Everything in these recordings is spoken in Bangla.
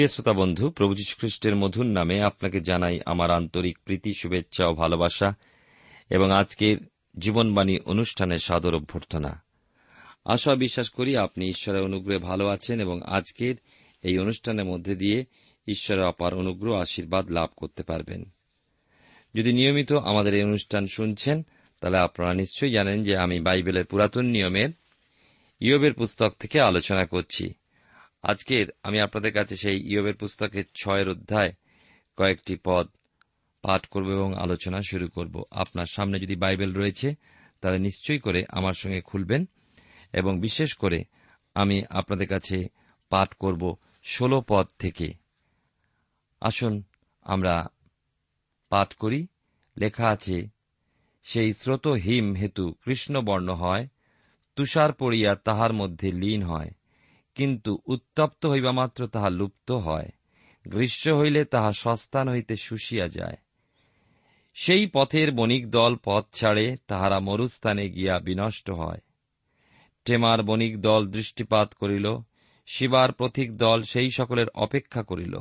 প্রিয় শ্রোতা বন্ধু, প্রভু খ্রিস্টের মধুর নামে আপনাকে জানাই আমার আন্তরিক প্রীতি, শুভেচ্ছা ও ভালোবাসা এবং আজকের জীবনবাণী অনুষ্ঠানের সাদর অভ্যর্থনা। আশা বিশ্বাস করি আপনি ঈশ্বরের অনুগ্রহে ভালো আছেন এবং আজকের এই অনুষ্ঠানের মধ্যে দিয়ে ঈশ্বরের অপার অনুগ্রহ, আশীর্বাদ লাভ করতে পারবেন। যদি নিয়মিত আমাদের এই অনুষ্ঠান শুনছেন, তাহলে আপনারা নিশ্চয়ই জানেন যে আমি বাইবেলের পুরাতন নিয়মের ইয়বের পুস্তক থেকে আলোচনা করছি। আজকের আমি আপনাদের কাছে সেই ইয়বের পুস্তকের ছয়ের অধ্যায় কয়েকটি পদ পাঠ করব এবং আলোচনা শুরু করব। আপনার সামনে যদি বাইবেল রয়েছে, তাহলে নিশ্চয়ই করে আমার সঙ্গে খুলবেন এবং বিশেষ করে আমি আপনাদের কাছে পাঠ করব ষোলো পদ থেকে। আসুন, আমরা পাঠ করি। লেখা আছে, সেই স্রোত হিম হেতু কৃষ্ণবর্ণ হয়, তুষার পড়িয়া তাহার মধ্যে লীন হয়। কিন্তু উত্তপ্ত হইবা মাত্র তাহা লুপ্ত হয়। গ্রীষ্ম হইলে তাহা সস্তান হইতে শুষিয়া যায়। সেই পথের বণিক দল পথ ছাড়ে তাহারা মরুস্থানে গিয়া বিনষ্ট হয়। টেমার বণিক দল দৃষ্টিপাত করিল, শিবার পথিক দল সেই সকলের অপেক্ষা করিল,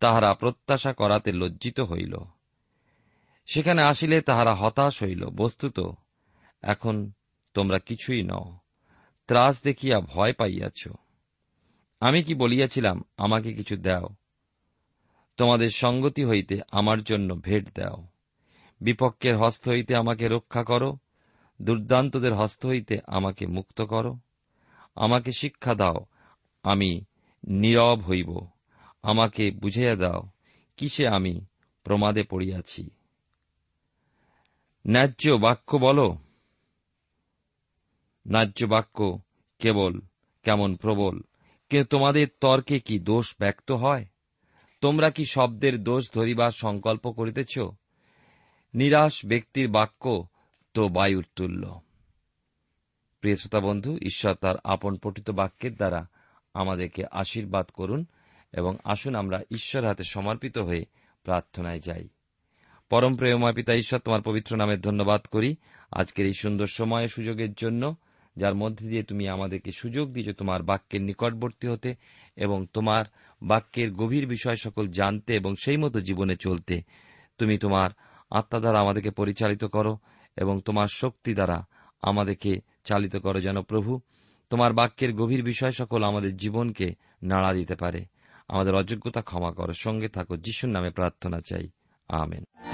তাহারা প্রত্যাশা করাতে লজ্জিত হইল। সেখানে আসিলে তাহারা হতাশ হইল, বস্তুত, এখন তোমরা কিছুই নও, ত্রাস দেখিয়া ভয় পাইয়াছ। আমি কি বলিয়াছিলাম, আমাকে কিছু দাও। তোমাদের সঙ্গতি হইতে আমার জন্য ভেট দাও। বিপক্ষের হস্ত হইতে আমাকে রক্ষা করো। দুর্দান্তদের হস্ত হইতে আমাকে মুক্ত করো। আমাকে শিক্ষা দাও, আমি নীরব হইব। আমাকে বুঝাইয়া দাও, কিসে আমি প্রমাদে পড়িয়াছি। ন্যায্য বাক্য বলো। ন্যায্য বাক্য কেবল কেমন প্রবল। কে তোমাদের তর্কে কি দোষ ব্যক্ত হয়? তোমরা কি শব্দের দোষ ধরিবার সংকল্প করিতেছ? নিরাশ ব্যক্তির বাক্য তো বায়ুর তুল্য। প্রিয় শ্রোতা বন্ধু, ঈশ্বর তার আপন পঠিত বাক্যের দ্বারা আমাদেরকে আশীর্বাদ করুন এবং আসুন আমরা ঈশ্বর হাতে সমর্পিত হয়ে প্রার্থনায় যাই। পরম প্রেমময় পিতা, ঈশ্বর তোমার পবিত্র নামের ধন্যবাদ করি। আজকের এই সুন্দর সময় সুযোগের জন্য যার মধ্যে দিয়ে তুমি আমাদেরকে সুযোগ দিয়েছ তোমার বাক্যের নিকটবর্তী হতে এবং তোমার বাক্যের গভীর বিষয় সকল জানতে এবং সেই মতো জীবনে চলতে। তুমি তোমার আত্মা দ্বারা আমাদেরকে পরিচালিত করো এবং তোমার শক্তি দ্বারা আমাদেরকে চালিত করো যেন প্রভু তোমার বাক্যের গভীর বিষয় সকল আমাদের জীবনকে নাড়া দিতে পারে। আমাদের অযোগ্যতা ক্ষমা করো। সঙ্গে থাকো। যিশুর নামে প্রার্থনা চাই। আমেন।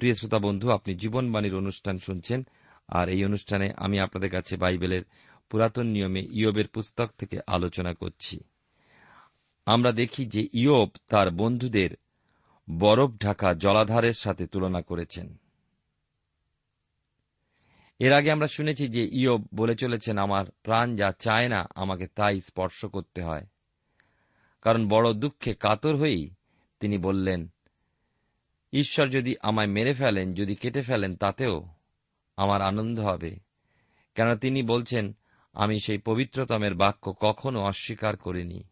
প্রিয় শ্রোতা বন্ধু, আপনি জীবনবাণীর অনুষ্ঠান শুনছেন, আর এই অনুষ্ঠানে আমি আপনাদের কাছে বাইবেলের পুরাতন নিয়মে ইয়বের পুস্তক থেকে আলোচনা করছি। আমরা দেখি যে ইয়ব তার বন্ধুদের বরফ ঢাকা জলাধারের সাথে তুলনা করেছেন। এর আগে আমরা শুনেছি যে ইয়ব বলে চলেছেন, আমার প্রাণ যা চায় না, আমাকে তাই স্পর্শ করতে হয়। কারণ বড় দুঃখে কাতর হয়েই তিনি বললেন ঈশ্বর যদি আমায় মেরে ফেলেন, যদি কেটে ফেলেন, তাতেও আমার আনন্দ হবে। কেন তিনি বলছেন, আমি সেই পবিত্রতমের বাক্য কখনো অস্বীকার করিনি।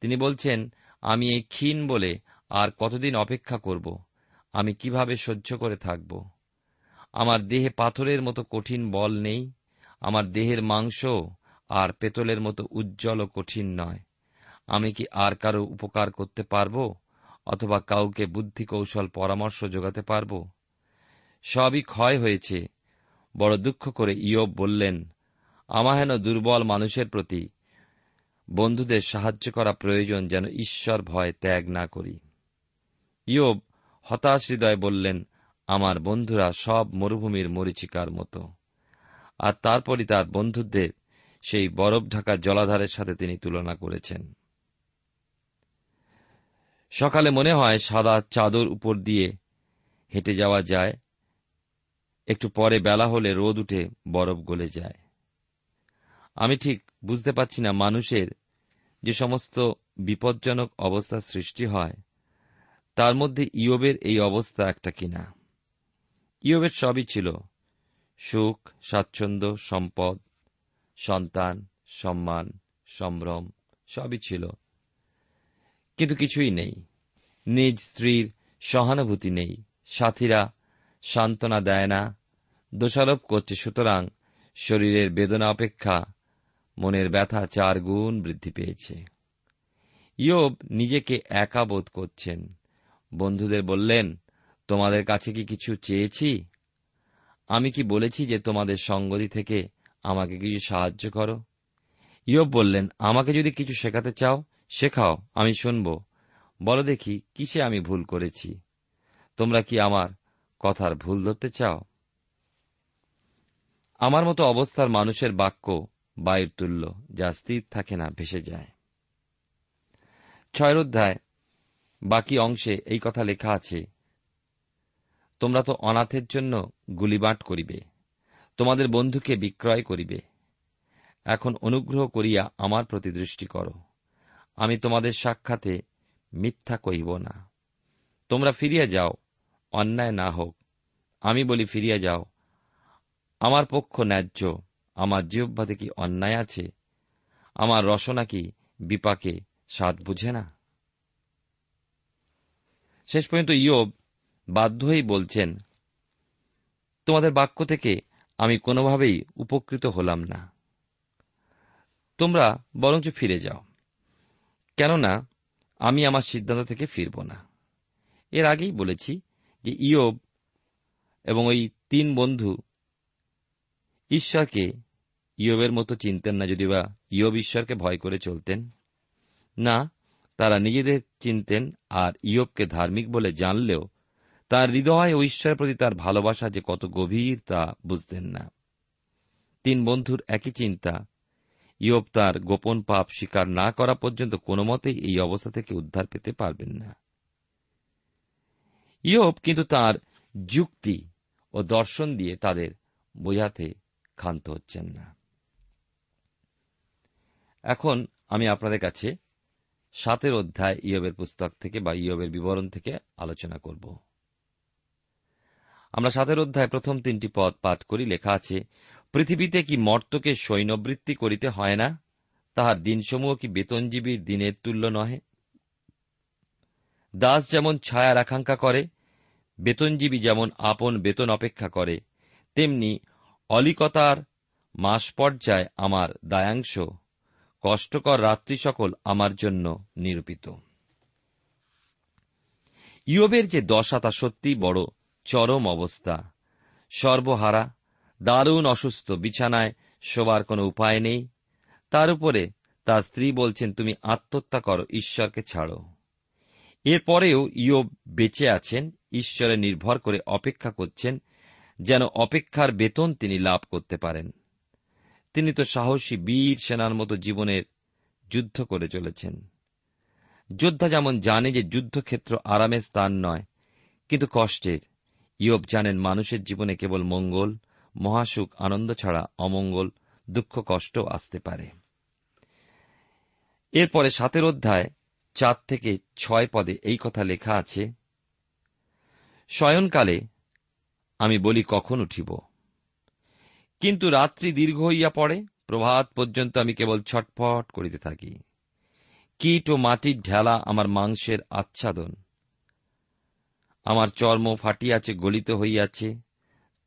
তিনি বলছেন, আমি এই ক্ষীণ বলে আর কতদিন অপেক্ষা করব? আমি কীভাবে সহ্য করে থাকব? আমার দেহে পাথরের মতো কঠিন বল নেই, আমার দেহের মাংস আর পেতলের মতো উজ্জ্বল কঠিন নয়। আমি কি আর কারও উপকার করতে পারব? অথবা কাউকে বুদ্ধি কৌশল পরামর্শ যোগাতে পারব? সবই ক্ষয় হয়েছে। বড় দুঃখ করে ইয়ব বললেন আমাহেন দুর্বল মানুষের প্রতি বন্ধুদের সাহায্য করা প্রয়োজন যেন ঈশ্বর ভয় ত্যাগ না করি। ইয়ব হতাশ হৃদয় বললেন, আমার বন্ধুরা সব মরুভূমির মরিচিকার মতো। আর তারপরই তার বন্ধুদের সেই বরফ ঢাকা জলাধারের সাথে তিনি তুলনা করেছেন। সকালে মনে হয় সাদা চাদর উপর দিয়ে হেঁটে যাওয়া যায়। একটু পরে বেলা হলে রোদ উঠে বরফ গলে যায়। আমি ঠিক বুঝতে পারছি না মানুষের যে সমস্ত বিপজ্জনক অবস্থার সৃষ্টি হয়, তার মধ্যে ইয়বের এই অবস্থা একটা কিনা? ইয়বের সবই ছিল সুখ, স্বাচ্ছন্দ্য, সম্পদ, সন্তান, সম্মান, সম্ভ্রম, সবই ছিল। কিন্তু কিছুই নেই। নিজ স্ত্রীর সহানুভূতি নেই। সাথীরা সান্ত্বনা দেয় না। দোষারোপ করছে, সুতরাং শরীরের বেদনা অপেক্ষা মনের ব্যথা চার গুণ বৃদ্ধি পেয়েছে। ইয়োব নিজেকে একা বোধ করছেন। বন্ধুদের বললেন, তোমাদের কাছে কি কিছু চেয়েছি? আমি কি বলেছি যে তোমাদের সঙ্গতি থেকে আমাকে কিছু সাহায্য করো? ইয়োব বললেন, আমাকে যদি কিছু শেখাতে চাও শেখাও, আমি শুনব। বলো দেখি, কিসে আমি ভুল করেছি? তোমরা কি আমার কথার ভুল ধরতে চাও? আমার মতো অবস্থার মানুষের বাক্য বায়ুর তুল্য, যা স্থির থাকে না, ভেসে যায়। ছয়ের অধ্যায়, বাকি অংশে এই কথা লেখা আছে, তোমরা তো অনাথের জন্য গুলিবাট করিবে, তোমাদের বন্ধুকে বিক্রয় করিবে। এখন অনুগ্রহ করিয়া আমার প্রতি দৃষ্টি করো। আমি তোমাদের সাক্ষাতে মিথ্যা কইব না। তোমরা ফিরিয়া যাও, অন্যায় না হোক। আমি বলি, ফিরিয়া যাও। আমার পক্ষ ন্যায্য, আমার জিহ্বাতে কি অন্যায় আছে? আমার রসনা কি বিপাকে স্বাদ বুঝে না? শেষ পর্যন্ত ইয়োব বাধ্য হয়েই বলছেন, তোমাদের বাক্য থেকে আমি কোনোভাবেই উপকৃত হলাম না। তোমরা বরঞ্চ ফিরে যাও। কেননা আমি আমার সিদ্ধান্ত থেকে ফিরব না। এর আগেই বলেছি যে ইয়োব এবং ওই তিন বন্ধু ঈশ্বরকে ইয়োবের মতো চিনতেন না যদি বা ইয়োব ঈশ্বরকে ভয় করে চলতেন। না, তারা নিজেদের চিনতেন আর ইয়োবকে ধার্মিক বলে জানলেও তার হৃদয় ও ঈশ্বরের প্রতি তার ভালোবাসা যে কত গভীর তা বুঝতেন না। তিন বন্ধুর একই চিন্তা ইয়োব তার গোপন পাপ স্বীকার না করা পর্যন্ত কোনো মতেই এই অবস্থা থেকে উদ্ধার পেতে পারবেন না। ইয়োব কিন্তু তার যুক্তি ও দর্শন দিয়ে তাদের বোঝাতে ক্ষান্ত হচ্ছেন না। এখন আমি আপনাদের কাছে সাতের অধ্যায় ইয়বের পুস্তক থেকে বা ইয়বের বিবরণ থেকে আলোচনা করব। আমরা সাতের অধ্যায় প্রথম তিনটি পদ পাঠ করি, লেখা আছে পৃথিবীতে কি মর্তকে সৈন্যবৃত্তি করিতে হয় না? তাহার দিনসমূহ কি বেতনজীবীর দিনের তুল্য নহে? দাস যেমন ছায়ার আকাঙ্ক্ষা করে, বেতনজীবী যেমন আপন বেতন অপেক্ষা করে, তেমনি অলিকতার মাস পর্যায় আমার দায়াংশ, কষ্টকর রাত্রি সকল আমার জন্য নিরূপিত। ইয়বের যে দশা তা সত্যি বড় চরম অবস্থা, সর্বহারা দারুণ অসুস্থ, বিছানায় শোবার কোনো উপায় নেই। তার উপরে তার স্ত্রী বলছেন, তুমি আত্মহত্যা করো, ঈশ্বরকে ছাড়ো। এরপরেও ইয়োব বেঁচে আছেন, ঈশ্বরে নির্ভর করে অপেক্ষা করছেন, যেন অপেক্ষার বেতন তিনি লাভ করতে পারেন। তিনি তো সাহসী বীর সেনার মতো জীবনের যুদ্ধ করে চলেছেন। যোদ্ধা যেমন জানে যে যুদ্ধক্ষেত্র আরামের স্থান নয়, কিন্তু কষ্টের। ইয়ব জানেন, মানুষের জীবনে কেবল মঙ্গল মহাসুখ আনন্দ ছাড়া অমঙ্গল, দুঃখ কষ্ট আসতে পারে। এরপরে সাতের অধ্যায়, চার থেকে ছয় পদে এই কথা লেখা আছে, শয়নকালে আমি বলি কখন উঠিব? কিন্তু রাত্রি দীর্ঘ হইয়া পড়ে, প্রভাত পর্যন্ত আমি কেবল ছটফট করিতে থাকি। কীট ও মাটির ঢেলা আমার মাংসের আচ্ছাদন। আমার চর্ম ফাটিয়াছে, গলিত হইয়াছে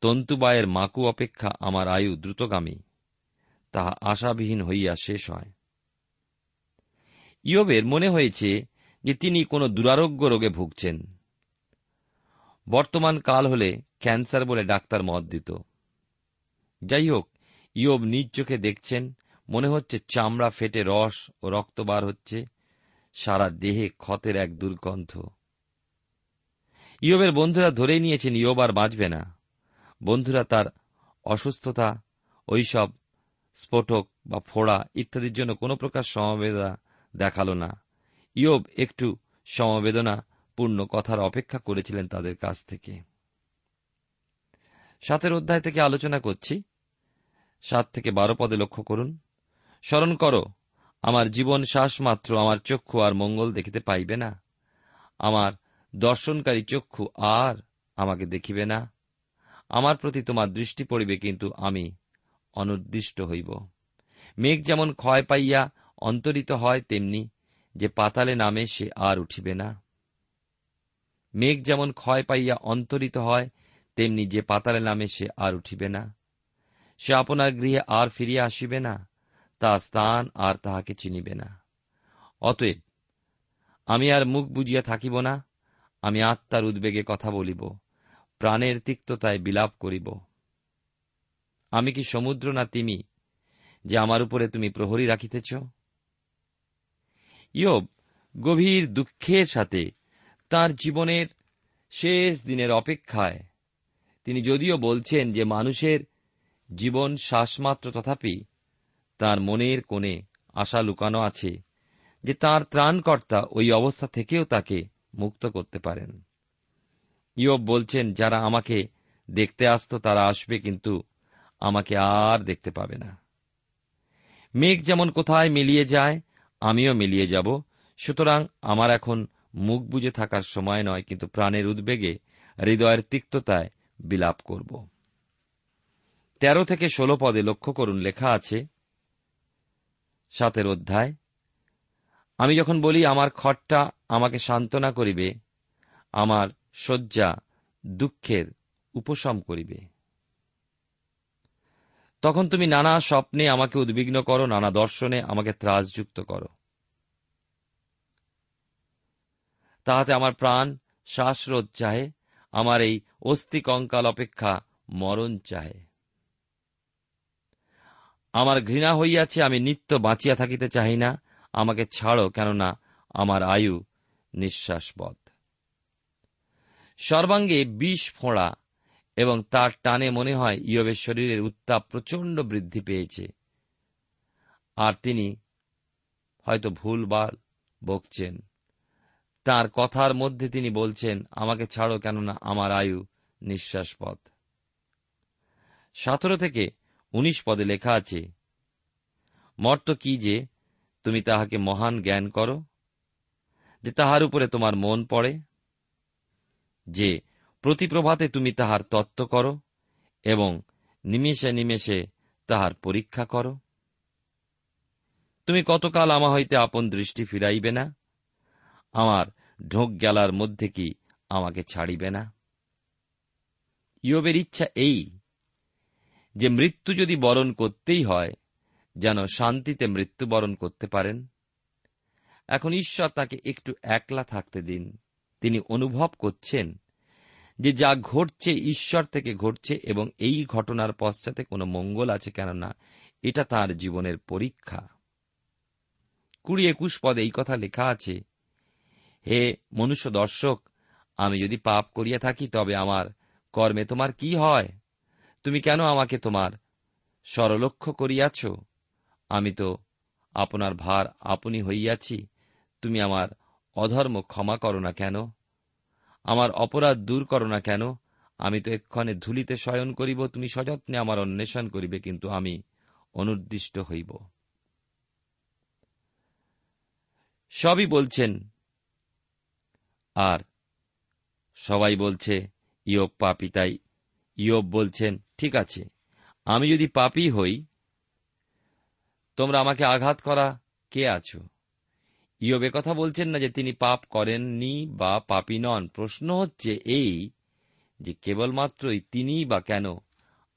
তন্তুবায়ের মাকু অপেক্ষা আমার আয়ু দ্রুতগামী তাহা আশাবিহীন হইয়া শেষ হয়। ইয়বের মনে হয়েছে যে তিনি কোন দুরারোগ্য রোগে ভুগছেন। বর্তমান কাল হলে ক্যান্সার বলে ডাক্তার মত দিত। যাই হোক ইয়ব নিজ চোখে দেখছেন, মনে হচ্ছে চামড়া ফেটে রস ও রক্ত বার হচ্ছে, সারা দেহে ক্ষতের এক দুর্গন্ধ। ইয়বের বন্ধুরা ধরেই নিয়েছেন ইয়ব আর বাঁচবে না। বন্ধুরা তার অসুস্থতা, ওইসব, স্ফোটক বা ফোড়া ইত্যাদির জন্য কোনো প্রকার সমবেদনা দেখাল না। ইয়ব একটু সমবেদনা পূর্ণ কথার অপেক্ষা করেছিলেন তাদের কাছ থেকে। সাতের অধ্যায় থেকে আলোচনা করছি। সাত থেকে বারো পদে লক্ষ্য করুন। স্মরণ করো, আমার জীবন শ্বাস মাত্র আমার চক্ষু আর মঙ্গল দেখিতে পাইবে না। আমার দর্শনকারী চক্ষু আর আমাকে দেখিবে না। আমার প্রতি তোমার দৃষ্টি পড়িবে কিন্তু আমি অনুদ্দিষ্ট হইব। মেঘ যেমন ক্ষয় পাইয়া অন্তরিত হয়, তেমনি যে পাতালে নামে সে আর উঠিবে না। মেঘ যেমন ক্ষয় পাইয়া অন্তরিত হয়, তেমনি যে পাতালে নামে সে আর উঠিবে না। সে আপনার গৃহে আর ফিরিয়া আসিবে না, তা স্থান আর তাহাকে চিনিবে না। অতএব আমি আর মুখ বুঝিয়া থাকিব না, আমি আত্মার উদ্বেগে কথা বলিব। প্রাণের তিক্ততায় বিলাপ করিব। আমি কি সমুদ্র না তিমি, যে আমার উপরে তুমি প্রহরী রাখিতেছ? ইয়ব গভীর দুঃখের সাথে তার জীবনের শেষ দিনের অপেক্ষায় তিনি যদিও বলছেন যে মানুষের জীবন শ্বাসমাত্র তথাপি তার মনের কোণে আশা লুকানো আছে যে তার ত্রাণকর্তা ওই অবস্থা থেকেও তাকে মুক্ত করতে পারেন। ইয়ব বলছেন, যারা আমাকে দেখতে আসত তারা আসবে, কিন্তু আমাকে আর দেখতে পাবে না। মেঘ যেমন কোথায় মিলিয়ে যায়, আমিও মিলিয়ে যাব। সুতরাং আমার এখন মুখ বুজে থাকার সময় নয়, কিন্তু প্রাণের উদ্বেগে, হৃদয়ের তিক্ততায় বিলাপ করব। তেরো থেকে ষোলো পদে লক্ষ্য করুন, লেখা আছে, সাতের অধ্যায়, আমি যখন বলি, আমার খটটা আমাকে সান্ত্বনা করিবে, আমার শয্যা, দুঃখের উপশম করিবে। তখন তুমি নানা স্বপ্নে আমাকে উদ্বিগ্ন করো, নানা দর্শনে আমাকে ত্রাসযুক্ত করো। তাহাতে আমার প্রাণ শ্বাসরোধ চাহে, আমার এই অস্থি কঙ্কাল অপেক্ষা মরণ চাহে। আমার ঘৃণা হইয়াছে, আমি নিত্য বাঁচিয়া থাকিতে চাহি না, আমাকে ছাড়ো, কেননা আমার আয়ু নিঃশ্বাসবধ সর্বাঙ্গে বিষ ফোঁড়া এবং তার টানে মনে হয় ইয়বের শরীরের উত্তাপ প্রচণ্ড বৃদ্ধি পেয়েছে। আর তিনি হয়তো ভুলবার বকছেন। তার কথার মধ্যে তিনি বলছেন, আমাকে ছাড়ো কেননা আমার আয়ু নিঃশ্বাসপথ সতেরো থেকে উনিশ পদে লেখা আছে, মর্ত কি যে তুমি তাহাকে মহান জ্ঞান করো, যে তাহার উপরে তোমার মন পড়ে যে প্রতি প্রভাতে তুমি তাহার তত্ত্ব করো এবং নিমেষে নিমেষে তাহার পরীক্ষা করো। তুমি কতকাল আমা হইতে আপন দৃষ্টি ফিরাইবে না? আমার ঢোক গেলার মধ্যে কি আমাকে ছাড়িবে না? ইয়বের ইচ্ছা এই যে মৃত্যু যদি বরণ করতেই হয়, যেন শান্তিতে মৃত্যুবরণ করতে পারেন। এখন ঈশ্বর তাকে একটু একলা থাকতে দিন। তিনি অনুভব করছেন যে যা ঘটছে ঈশ্বর থেকে ঘটছে এবং এই ঘটনার পশ্চাতে কোনো মঙ্গল আছে কেননা এটা তার জীবনের পরীক্ষা। কুড়ি একুশ পদে এই কথা লেখা আছে, হে মনুষ্য দর্শক, আমি যদি পাপ করিয়া থাকি তবে আমার কর্মে তোমার কি হয়? তুমি কেন আমাকে তোমার সরলক্ষ্য করিয়াছ? আমি তো আপনার ভার আপনি হইয়াছি, তুমি আমার অধর্ম ক্ষমা করো না কেন? আমার অপরাধ দূর করো না কেন? আমি তো এক্ষণে ধুলিতে শয়ন করিব, তুমি সযত্নে আমার অন্বেষণ করিবে, কিন্তু আমি অনুর্দিষ্ট হইব। সবই বলছেন। আর সবাই বলছে, ইয়ব পাপি, তাই ইয়ব বলছেন, ঠিক আছে, আমি যদি পাপি হই, তোমরা আমাকে আঘাত করা কে আছো? ইয়ব কথা বলছেন না যে তিনি পাপ করেননি বা পাপি নন। প্রশ্ন হচ্ছে এই যে কেবলমাত্রই তিনিই বা কেন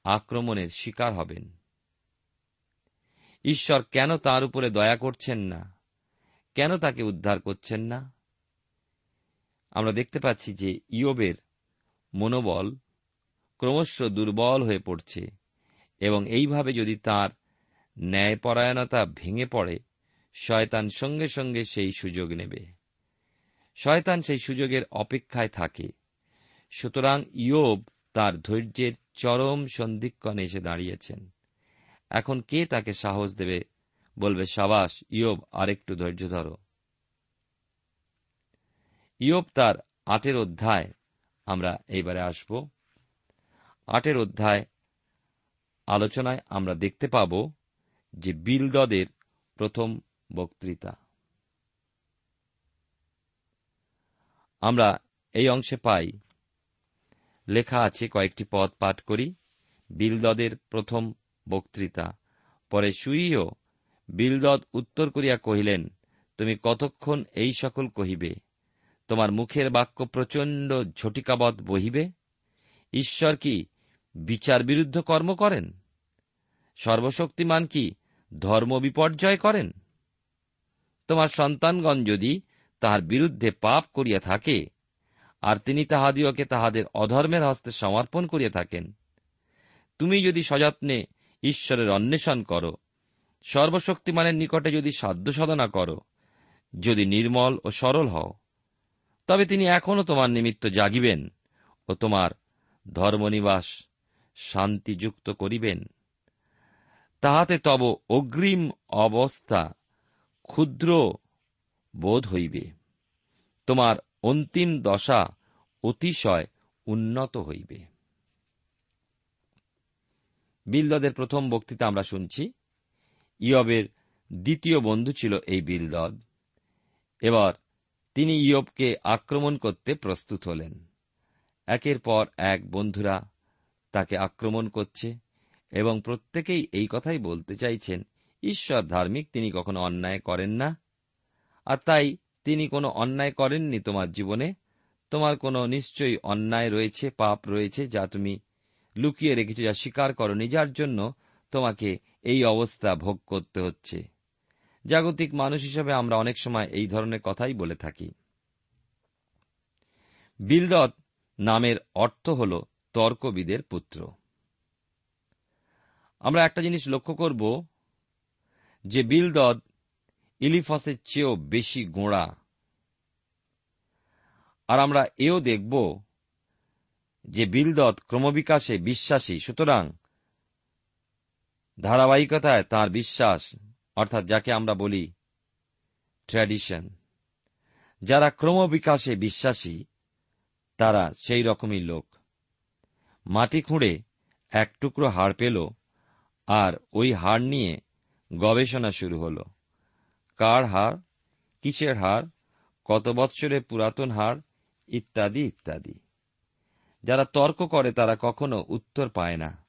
আক্রমণের শিকার হবেন? ঈশ্বর কেন তার উপরে দয়া করছেন না? কেন তাকে উদ্ধার করছেন না? আমরা দেখতে পাচ্ছি যে ইয়বের মনোবল ক্রমশ দুর্বল হয়ে পড়ছে এবং এইভাবে যদি তার ন্যায়পরায়ণতা ভেঙে পড়ে শয়তান সঙ্গে সঙ্গে সেই সুযোগ নেবে। শয়তান সেই সুযোগের অপেক্ষায় থাকে। সুতরাং ইয়োব তার ধৈর্যের চরম সন্ধিক্ষণে এসে দাঁড়িয়েছেন। এখন কে তাকে সাহস দেবে? বলবে, সাবাস, ইয়োব, আরেকটু ধৈর্য ধরো। ইয়োব তার আটের অধ্যায়, আমরা এইবারে আসব। আটের অধ্যায় আলোচনায় আমরা দেখতে পাব যে বিলদদের প্রথম বক্তৃতা। আমরা এই অংশে পাই, লেখা আছে কয়েকটি পদ পাঠ করি, বিলদদের প্রথম বক্তৃতা। পরে সুইও, বিলদদ উত্তর করিয়া কহিলেন, তুমি কতক্ষণ এই সকল কহিবে? তোমার মুখের বাক্য প্রচণ্ড ঝটিকাবৎ বহিবে? ঈশ্বর কি বিচার বিরুদ্ধ কর্ম করেন? সর্বশক্তিমান কি ধর্ম বিপর্যয় করেন? তোমার সন্তানগণ যদি তাহার বিরুদ্ধে পাপ করিয়া থাকে, আর তিনি তাহাদিওকে তাহাদের অধর্মের হস্তে সমর্পণ করিয়া থাকেন, তুমি যদি সযত্নে ঈশ্বরের অন্বেষণ করো, সর্বশক্তিমানের নিকটে যদি সাধ্য সাধনা করো, যদি নির্মল ও সরল হও, তবে তিনি এখনও তোমার নিমিত্ত জাগিবেন ও তোমার ধর্মনিবাস শান্তিযুক্ত করিবেন। তাহাতে তব অগ্রিম অবস্থা ক্ষুদ্র বোধ হইবে। তোমার অন্তিম দশা অতিশয় উন্নত হইবে। বিলদদের প্রথম বক্তৃতা আমরা শুনছি। ইয়বের দ্বিতীয় বন্ধু ছিল এই বিলদদ। এবার তিনি ইয়বকে আক্রমণ করতে প্রস্তুত হলেন। একের পর এক বন্ধুরা তাকে আক্রমণ করছে এবং প্রত্যেকেই এই কথাই বলতে চাইছেন ঈশ্বর ধার্মিক, তিনি কখনো অন্যায় করেন না। আর তাই তিনি কোনো অন্যায় করেননি তোমার জীবনে। তোমার কোনো নিশ্চয়ই অন্যায় রয়েছে, পাপ রয়েছে, যা তুমি লুকিয়ে রেখেছো, যা স্বীকার করনি, যার জন্য তোমাকে এই অবস্থা ভোগ করতে হচ্ছে। জাগতিক মানুষ হিসেবে আমরা অনেক সময় এই ধরনের কথাই বলে থাকি। বিলদত নামের অর্থ হল তর্কবিদের পুত্র। আমরা একটা জিনিস লক্ষ্য করব যে বিলদদ ইলিফাসের চেয়েও বেশি গোঁড়া। আর আমরা এও দেখব যে বিলদত ক্রমবিকাশে বিশ্বাসী। সুতরাং ধারাবাহিকতায় তার বিশ্বাস, অর্থাৎ যাকে আমরা বলি ট্র্যাডিশন যারা ক্রমবিকাশে বিশ্বাসী, তারা সেই রকমই লোক। মাটি খুঁড়ে এক টুকরো হাড় পেল আর ওই হাড় নিয়ে গবেষণা শুরু হল। কার হার, কিসের হার, কত বৎসরের পুরাতন হার, ইত্যাদি ইত্যাদি। যারা তর্ক করে তারা কখনো উত্তর পায় না।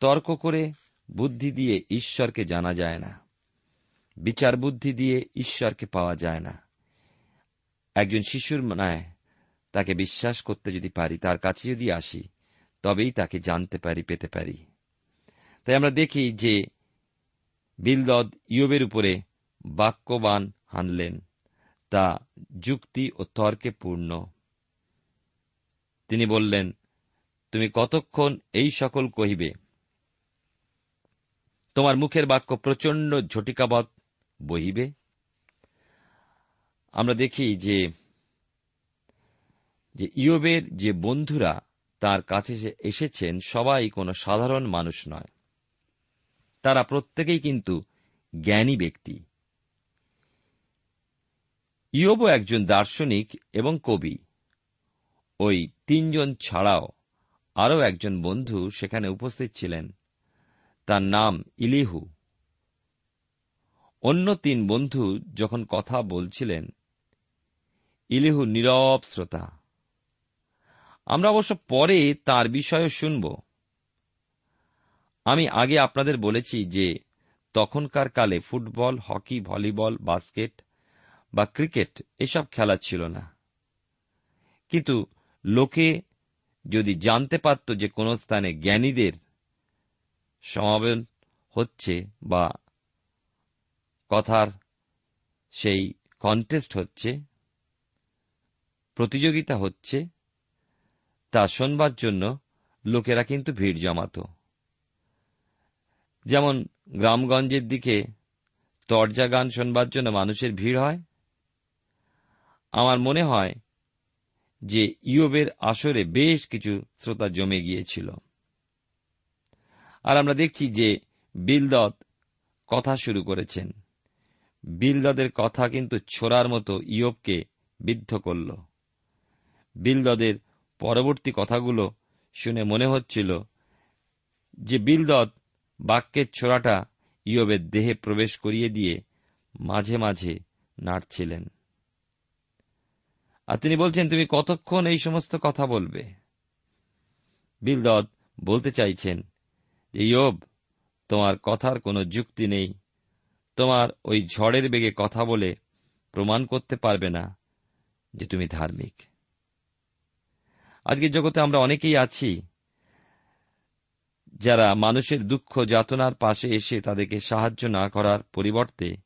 তর্ক করে বুদ্ধি দিয়ে ঈশ্বরকে জানা যায় না। বিচার বুদ্ধি দিয়ে ঈশ্বরকে পাওয়া যায় না। একজন শিশুর ন্যায় তাকে বিশ্বাস করতে যদি পারি, তার কাছে যদি আসি, তবেই তাকে জানতে পারি, পেতে পারি। তাই আমরা দেখি যে বিলদদ ইয়বের উপরে বাক্যবান হানলেন, তা যুক্তি ও তর্কে পূর্ণ। তিনি বললেন, তুমি কতক্ষণ এই সকল কহিবে? তোমার মুখের বাক্য প্রচণ্ড ঝটিকাবৎ বহিবে? আমরা দেখি যে যে ইয়বের যে বন্ধুরা তার কাছে এসেছেন সবাই কোনো সাধারণ মানুষ নয়। তারা প্রত্যেকেই কিন্তু জ্ঞানী ব্যক্তি। ইয়বও একজন দার্শনিক এবং কবি। ওই তিনজন ছাড়াও আরও একজন বন্ধু সেখানে উপস্থিত ছিলেন। তার নাম ইলিহু। অন্য তিন বন্ধু যখন কথা বলছিলেন, ইলিহু নীরব শ্রোতা। আমরা অবশ্য পরে তার বিষয়ে শুনব। আমি আগে আপনাদের বলেছি যে, তখনকার কালে ফুটবল, হকি, ভলিবল, বাস্কেট বা ক্রিকেট এসব খেলা ছিল না। কিন্তু লোকে যদি জানতে পারত যে কোন স্থানে জ্ঞানীদের সমাবেশ হচ্ছে বা কথার সেই কন্টেস্ট হচ্ছে, প্রতিযোগিতা হচ্ছে, তা শোনবার জন্য লোকেরা কিন্তু ভিড় জমাত। যেমন গ্রামগঞ্জের দিকে তরজা গান শোনবার জন্য মানুষের ভিড় হয়। আমার মনে হয় যে ইয়বের আসরে বেশ কিছু শ্রোতা জমে গিয়েছিল। আর আমরা দেখছি যে বিলদত কথা শুরু করেছেন। বিলদদের কথা কিন্তু ছোড়ার মতো ইয়বকে বিদ্ধ করল। বিলদদের পরবর্তী কথাগুলো শুনে মনে হচ্ছিল যে বিলদত বাক্যের ছোড়াটা ইয়বের দেহে প্রবেশ করিয়ে দিয়ে মাঝে মাঝে নাড়ছিলেন। আর তিনি বলছেন, তুমি কতক্ষণ এই সমস্ত কথা বলবে? বিলদদ বলতে চাইছেন যে, ইয়ব, তোমার কথার কোনো যুক্তি নেই। তোমার ওই ঝড়ের বেগে কথা বলে প্রমাণ করতে পারবে না যে তুমি ধার্মিক। আজকের জগতে আমরা অনেকেই আছি যারা মানুষের দুঃখ যাতনার পাশে এসে তাদেরকে সাহায্য না করার পরিবর্তে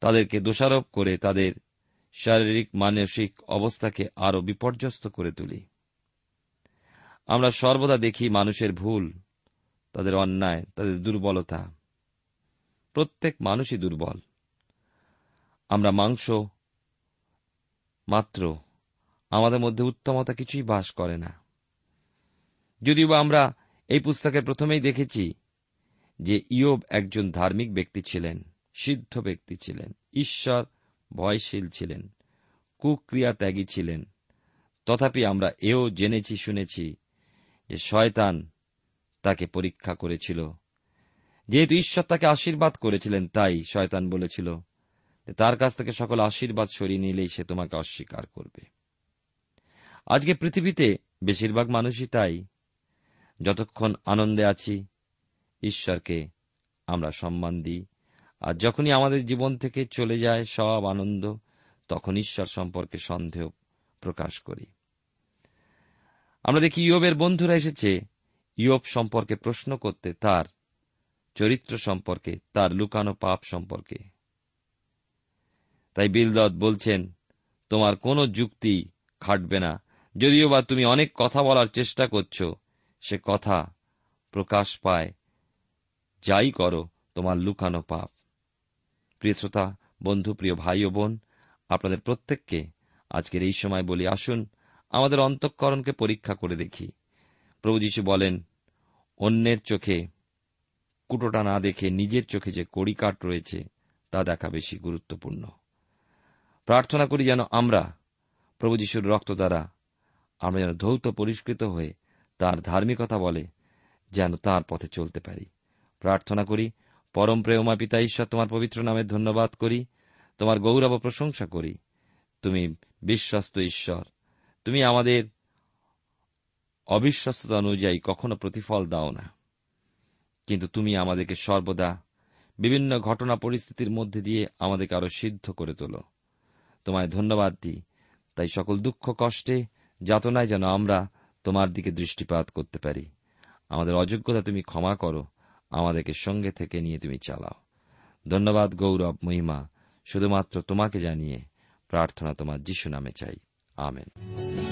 তাদেরকে দোষারোপ করে তাদের শারীরিক মানসিক অবস্থাকে আরও বিপর্যস্ত করে তুলি। আমরা সর্বদা দেখি মানুষের ভুল, তাদের অন্যায়, তাদের দুর্বলতা। প্রত্যেক মানুষই দুর্বল। আমরা মাংস মাত্র, আমাদের মধ্যে উত্তমতা কিছুই বাস করে না। যদিও আমরা এই পুস্তকে প্রথমেই দেখেছি যে ইয়োব একজন ধার্মিক ব্যক্তি ছিলেন, সিদ্ধ ব্যক্তি ছিলেন, ঈশ্বর ভয়শীল ছিলেন কুক্রিয়া ত্যাগী ছিলেন। তথাপি আমরা এও জেনেছি, শুনেছি যে শয়তান তাকে পরীক্ষা করেছিল। যেহেতু ঈশ্বর তাকে আশীর্বাদ করেছিলেন, তাই শয়তান বলেছিল তার কাছ থেকে সকল আশীর্বাদ সরিয়ে নিলেই সে তোমাকে অস্বীকার করবে। আজকে পৃথিবীতে বেশিরভাগ মানুষই তাই। যতক্ষণ আনন্দে আছি, ঈশ্বরকে আমরা সম্মান দিই। আর যখনই আমাদের জীবন থেকে চলে যায় সব আনন্দ, তখন ঈশ্বর সম্পর্কে সন্দেহ প্রকাশ করি। আমরা দেখি ইয়বের বন্ধুরা এসেছে। ইয়ব সম্পর্কে প্রশ্ন করতে, তার চরিত্র সম্পর্কে, তার লুকানো পাপ সম্পর্কে। তাই বিলদত বলছেন, তোমার কোনো যুক্তি খাটবে না। যদিও বা তুমি অনেক কথা বলার চেষ্টা করছ সে কথা প্রকাশ পায়, যাই করো, তোমার লুকানো পাপ। প্রিয় শ্রোতা, বন্ধু, প্রিয় ভাই ও বোন, আপনাদের প্রত্যেককে আজকের এই সময় বলি, আসুন আমাদের অন্তঃকরণকে পরীক্ষা করে দেখি। প্রভু যীশু বলেন, অন্যের চোখে কুটোটা না দেখে নিজের চোখে যে কড়িকাট রয়েছে, তা দেখা বেশি গুরুত্বপূর্ণ। প্রার্থনা করি যেন আমরা প্রভু যীশুর রক্ত দ্বারা, আমরা যেন ধৌত পরিষ্কৃত হয়ে তার ধার্মিকতা বলে, যেন তার পথে চলতে পারি। প্রার্থনা করি, পরম প্রেমা পিতা ঈশ্বর, তোমার পবিত্র নামে ধন্যবাদ করি, তোমার গৌরব প্রশংসা করি। তুমি বিশ্বস্ত ঈশ্বর। তুমি আমাদের অবিশ্বস্ততা অনুযায়ী কখনো প্রতিফল দাও না। কিন্তু তুমি আমাদেরকে সর্বদা বিভিন্ন ঘটনা পরিস্থিতির মধ্যে দিয়ে আমাদেরকে আরও সিদ্ধ করে তোলো। তোমায় ধন্যবাদ দিই। তাই সকল দুঃখ, কষ্টে, যাতনায় যেন আমরা তোমার দিকে দৃষ্টিপাত করতে পারি। আমাদের অযোগ্যতা তুমি ক্ষমা করো, আমাদেরকে সঙ্গে থেকে নিয়ে তুমি চালাও। ধন্যবাদ গৌরব, মহিমা, শুধুমাত্র তোমাকে জানিয়ে প্রার্থনা তোমার যিশু নামে চাই। আমেন।